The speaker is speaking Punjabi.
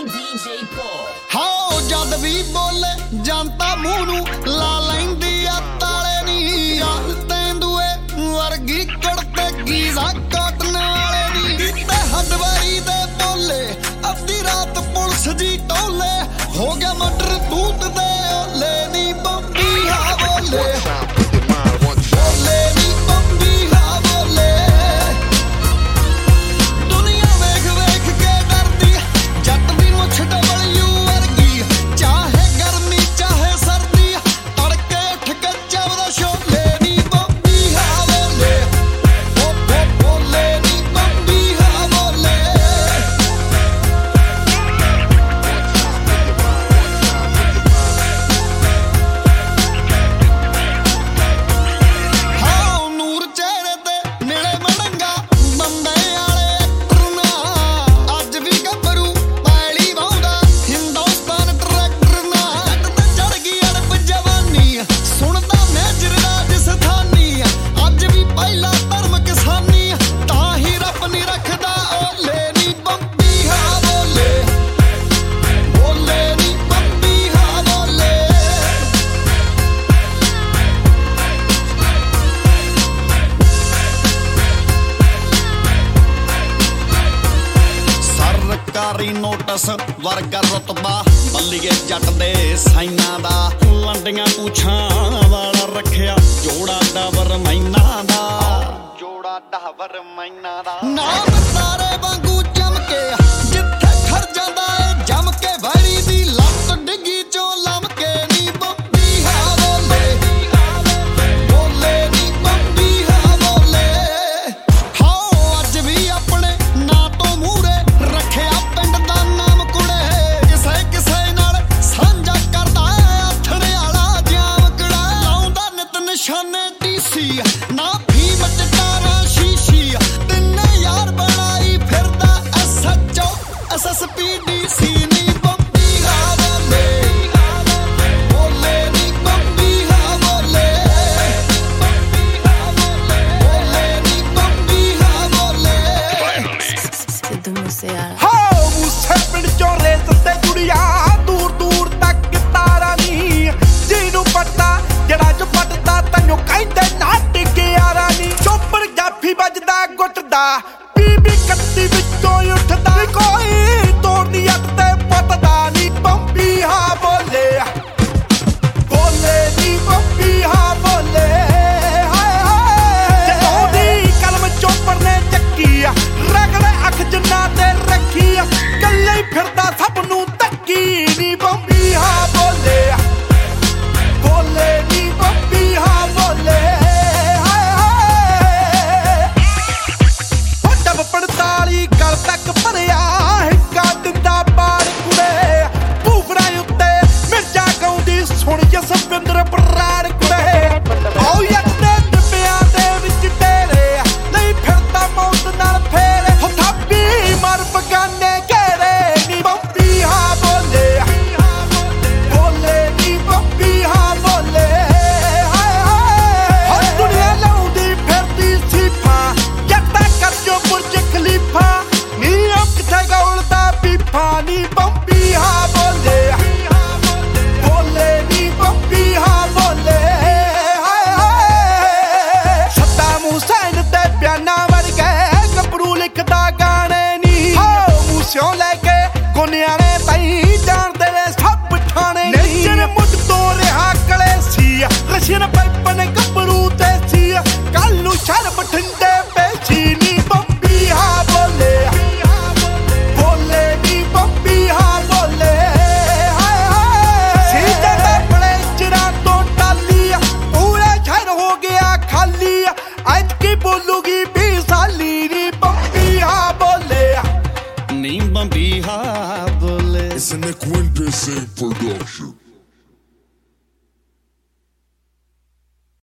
DJ Paul. ਹਾਓ ਜਦ ਵੀ ਬੋਲੇ, ਜਨਤਾ ਮੂੰਹ ਨੂੰ ਲਾ ਲੈਂਦੀ ਆ, ਤਾਲੇ ਨਹੀਂ ਆ ਤੈਂਦੂਏ ਵਰਗੀ ਕੜਤੇ, ਗੀਜ਼ਾ ਕਾਟਣ ਵਾਲੇ ਦੀ ਤੇ ਹਦਵਾਰੀ ਦੇ ਬੋਲੇ, ਅੱਧੀ ਰਾਤ ਪੁਲਿਸ ਦੀ ਟੋਲੇ। ਹੋ ਗਿਆ ਮਟਰ ਤੂਤ ਦੇ ਓਲੇ ਨਹੀਂ ਬੰਬੀ ਆ ਬੋਲੇ। ਸਰਕਾਰੀ ਨੋਟਿਸ ਵਰਗਾ ਰਤਬਾ। ਬੱਲੀਏ ਜੱਟ ਦੇ ਸਾਈਨਾ ਦਾ ਲੰਡੀਆਂ ਪੂਛਾਂ ਵਾਲਾ ਰੱਖਿਆ। ਜੋੜਾ ਡਾਵਰ ਮੈਨਾ ਦਾ। ਜੋੜਾ ਡਾਵਰ ਮੈਨਾ ਦਾ। ਨਾ ਤਾਰੇ ਵਾਂਗੂ 你ม棒哈 Black Windows Production.